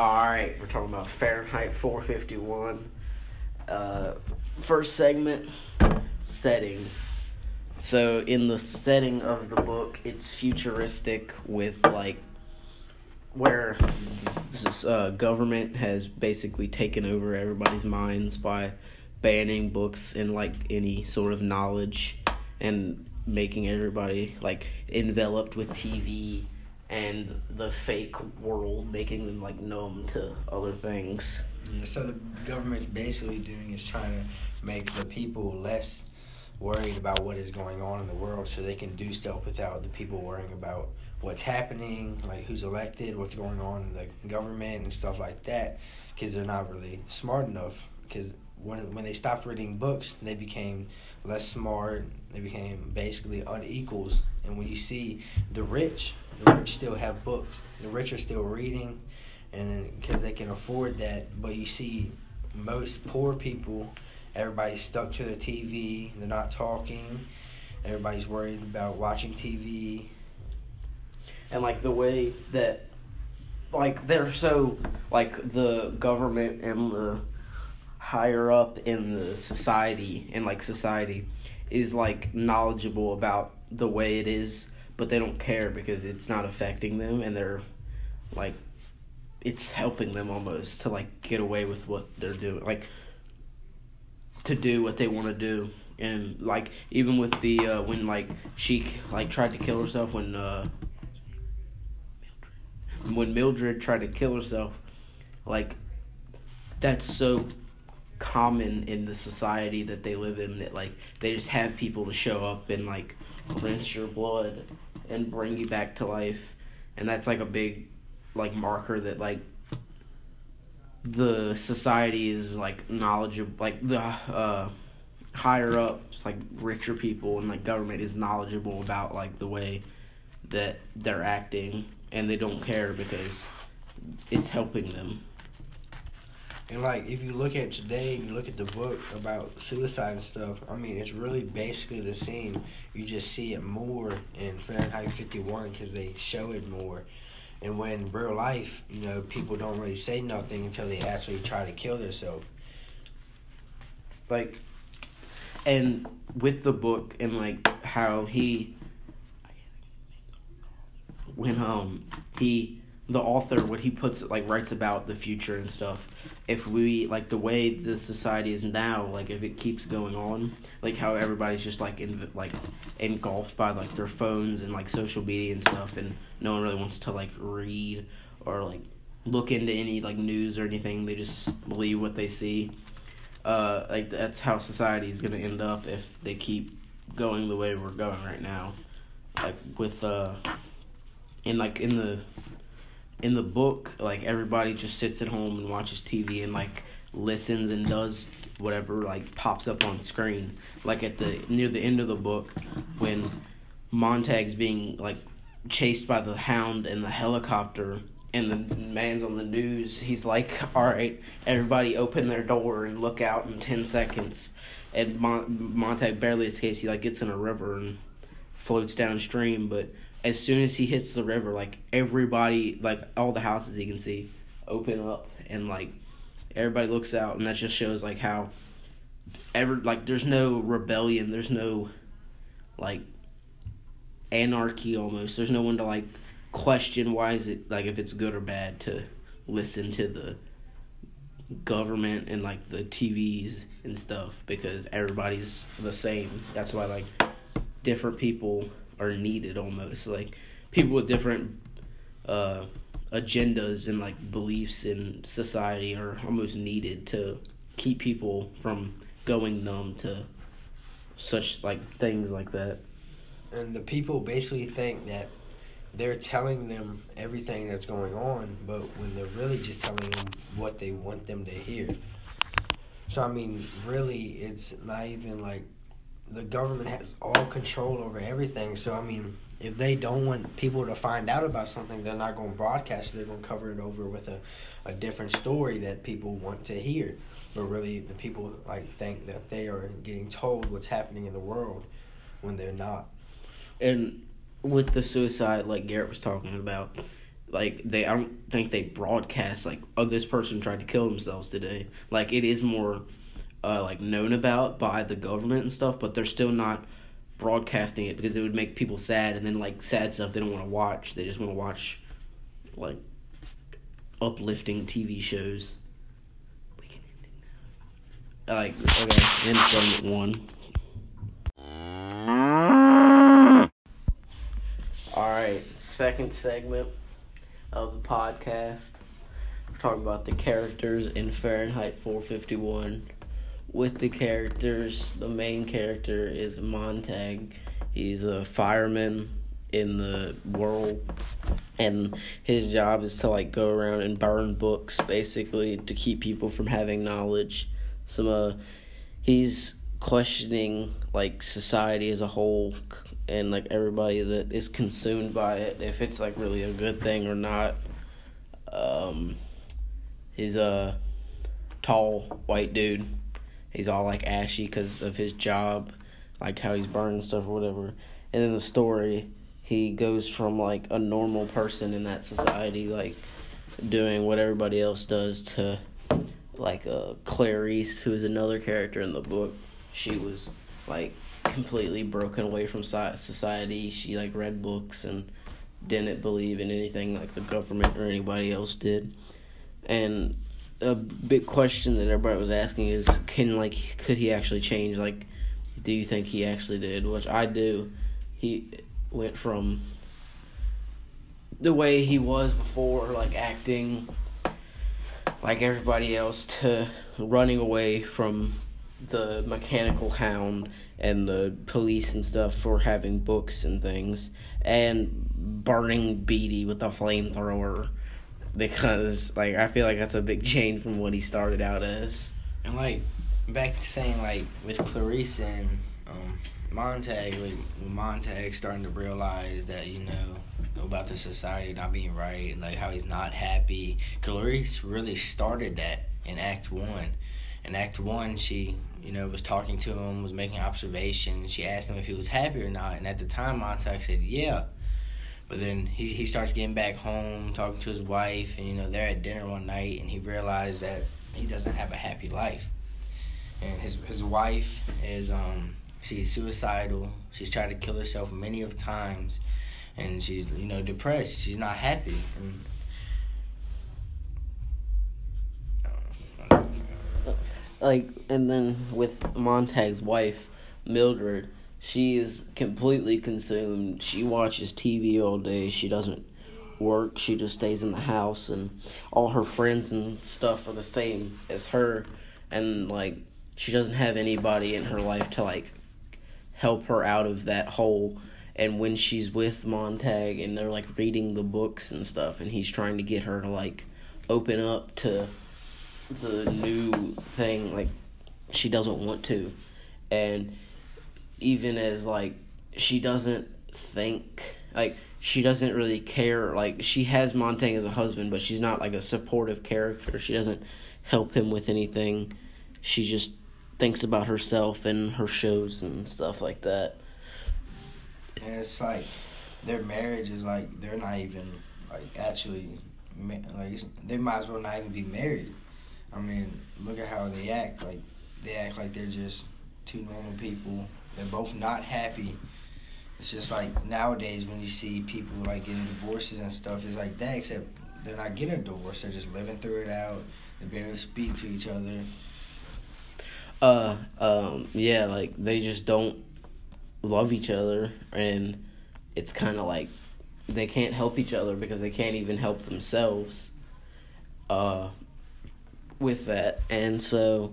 All right, we're talking about Fahrenheit 451. Uh, first segment, setting. So in the setting of the book, it's futuristic with like where this uh, government has basically taken over everybody's minds by banning books and like any sort of knowledge and making everybody like enveloped with TV and the fake world, making them like numb to other things. Yeah, so the government's basically doing is trying to make the people less worried about what is going on in the world so they can do stuff without the people worrying about what's happening, like who's elected, what's going on in the government and stuff like that because they're not really smart enough because when when they stopped reading books, they became less smart. They became basically unequals. And when you see the rich, the rich still have books. The rich are still reading, and because they can afford that. But you see, most poor people, everybody's stuck to their TV. They're not talking. Everybody's worried about watching TV. And like the way that, like they're so like the government and the higher up in the society and like society is like knowledgeable about the way it is but they don't care because it's not affecting them and they're like it's helping them almost to like get away with what they're doing like to do what they want to do. And like even with the uh when like she like tried to kill herself when uh when Mildred tried to kill herself like that's so common in the society that they live in that like they just have people to show up and like rinse your blood and bring you back to life. And that's like a big like marker that like the society is like knowledgeable like the uh higher ups like richer people and like government is knowledgeable about like the way that they're acting. And they don't care because it's helping them And like, if you look at today and you look at the book about suicide and stuff, I mean, it's really basically the same. You just see it more in Fahrenheit 51 because they show it more. And when real life, you know, people don't really say nothing until they actually try to kill themselves. like and with the book and like how he when um he the author what he puts like writes about the future and stuff. If we like the way the society is now like if it keeps going on like how everybody's just like in like engulfed by like their phones and like social media and stuff and no one really wants to like read or like look into any like news or anything. They just believe what they see. Uh like that's how society is going to end up if they keep going the way we're going right now. Like with uh in like in the in the book like everybody just sits at home and watches TV and like listens and does whatever like pops up on screen. Like at the near the end of the book when Montag's being like chased by the hound and the helicopter and the man's on the news he's like all right everybody open their door and look out in 10 seconds. And Mon- Montag barely escapes he like gets in a river and floats downstream but as soon as he hits the river like everybody like all the houses he can see open up and like everybody looks out and that just shows like how ever like there's no rebellion there's no like anarchy almost there's no one to like question why is it like if it's good or bad to listen to the government and like the TVs and stuff because everybody's the same. That's why like different people are needed almost like people with different uh agendas and like beliefs in society are almost needed to keep people from going numb to such like things like that. And the people basically think that they're telling them everything that's going on, but when they're really just telling them what they want them to hear. So, I mean, really, it's not even like the government has all control over everything. So, I mean, if they don't want people to find out about something, they're not going to broadcast. They're going to cover it over with a, a different story that people want to hear. But really, the people like think that they are getting told what's happening in the world when they're not. and with the suicide like Garrett was talking about, like they I don't think they broadcast like oh this person tried to kill themselves today. Like it is more uh, like known about by the government and stuff, but they're still not broadcasting it because it would make people sad and then like sad stuff they don't want to watch. They just want to watch like uplifting TV shows. Like okay, segment one. All right, second segment of the podcast. We're talking about the characters in Fahrenheit 451. With the characters, the main character is Montag. He's a fireman in the world, and his job is to like go around and burn books, basically, to keep people from having knowledge. Some uh, he's questioning like society as a whole and like everybody that is consumed by it if it's like really a good thing or not um he's a tall white dude he's all like ashy because of his job like how he's burning stuff or whatever and in the story he goes from like a normal person in that society like doing what everybody else does to like uh clarice who is another character in the book she was like completely broken away from society. She like read books and didn't believe in anything like the government or anybody else did. And a big question that everybody was asking is can like could he actually change? Like do you think he actually did? Which i do. He went from the way he was before like acting like everybody else to running away from the mechanical hound and the police and stuff for having books and things and burning Beatty with a flamethrower because like I feel like that's a big change from what he started out as. And like back to saying like with Clarice and um, Montag, like Montag starting to realize that you know about the society not being right like how he's not happy. Clarice really started that in Act One. In Act One, she you know, was talking to him, was making observations. She asked him if he was happy or not, and at the time, Montag said, "Yeah." But then he he starts getting back home, talking to his wife, and you know they're at dinner one night, and he realized that he doesn't have a happy life, and his his wife is um she's suicidal. She's tried to kill herself many of times, and she's you know depressed. She's not happy. And, like and then with Montag's wife, Mildred, she is completely consumed. She watches TV all day. She doesn't work. She just stays in the house and all her friends and stuff are the same as her and like she doesn't have anybody in her life to like help her out of that hole and when she's with Montag and they're like reading the books and stuff and he's trying to get her to like open up to the new thing like she doesn't want to and even as like she doesn't think like she doesn't really care like she has Montag as a husband but she's not like a supportive character she doesn't help him with anything she just thinks about herself and her shows and stuff like that and it's like their marriage is like they're not even like actually like they might as well not even be married I mean, look at how they act. Like they act like they're just two normal people. They're both not happy. It's just like nowadays when you see people like getting divorces and stuff, it's like that. Except they're not getting a divorce. They're just living through it out. They barely speak to each other. Uh, um, yeah, like they just don't love each other, and it's kind of like they can't help each other because they can't even help themselves. Uh, with that, and so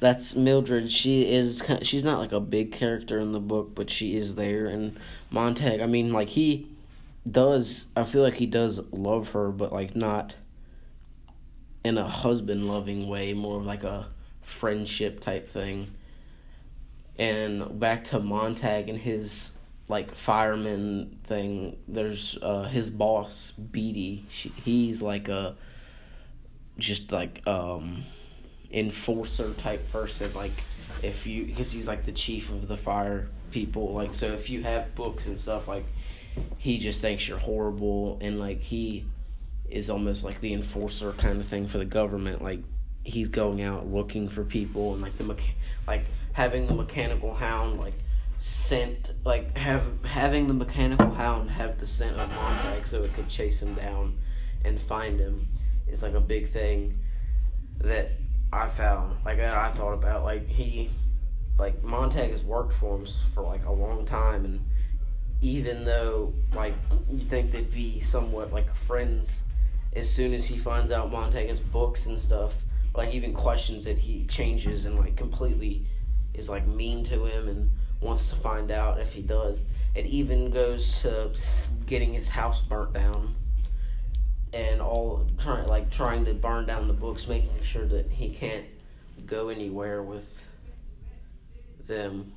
that's Mildred. She is she's not like a big character in the book, but she is there. And Montag, I mean, like he does. I feel like he does love her, but like not in a husband loving way, more of like a friendship type thing. And back to Montag and his like fireman thing. There's uh, his boss Beatty. She, he's like a just like um enforcer type person like if you because he's like the chief of the fire people like so if you have books and stuff like he just thinks you're horrible and like he is almost like the enforcer kind of thing for the government like he's going out looking for people and like the mecha- like having the mechanical hound like scent like have having the mechanical hound have the scent of Montag so it could chase him down and find him is like a big thing that I found like that I thought about like he like Montag has worked for him for like a long time and even though like you think they'd be somewhat like friends as soon as he finds out Montag has books and stuff like even questions that he changes and like completely is like mean to him and wants to find out if he does. It even goes to getting his house burnt down and all trying like trying to burn down the books, making sure that he can't go anywhere with them.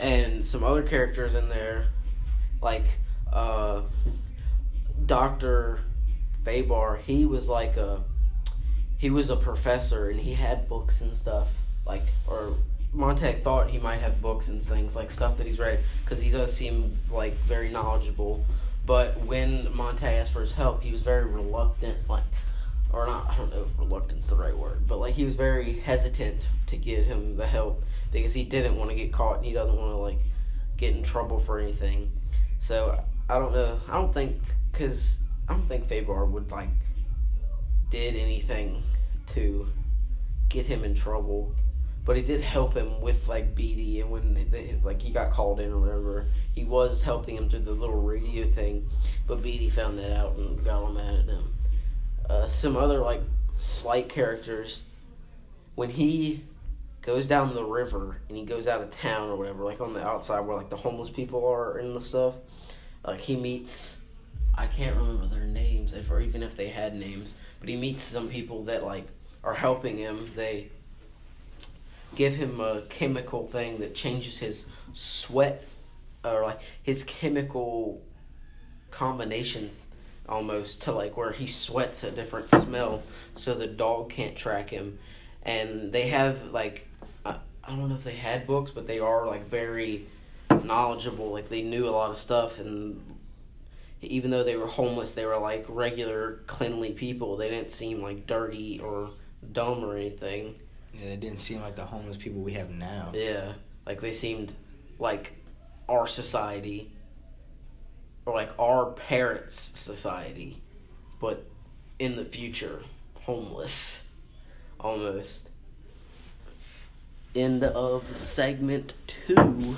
And some other characters in there, like uh, Doctor Faber. He was like a he was a professor and he had books and stuff like or Montag thought he might have books and things like stuff that he's read because he does seem like very knowledgeable. But when Montag asked for his help, he was very reluctant, like, or not. I don't know if reluctant's the right word, but like he was very hesitant to give him the help because he didn't want to get caught and he doesn't want to like get in trouble for anything. So I don't know. I don't think because I don't think Faber would like did anything to get him in trouble, but he did help him with like Beatty and when they, like he got called in or whatever, he was helping him through the little radio thing, but Beatty found that out and got him mad at him. Uh, some other like slight characters when he goes down the river and he goes out of town or whatever, like on the outside where like the homeless people are and the stuff. Like he meets, I can't remember their names, if or even if they had names, but he meets some people that like are helping him. They give him a chemical thing that changes his sweat or like his chemical combination almost to like where he sweats a different smell so the dog can't track him. And they have like I, I don't know if they had books but they are like very knowledgeable. Like they knew a lot of stuff and even though they were homeless they were like regular cleanly people. They didn't seem like dirty or dumb or anything Yeah, they didn't seem like the homeless people we have now. yeah like they seemed like our society or like our parents society but in the future homeless almost end of segment two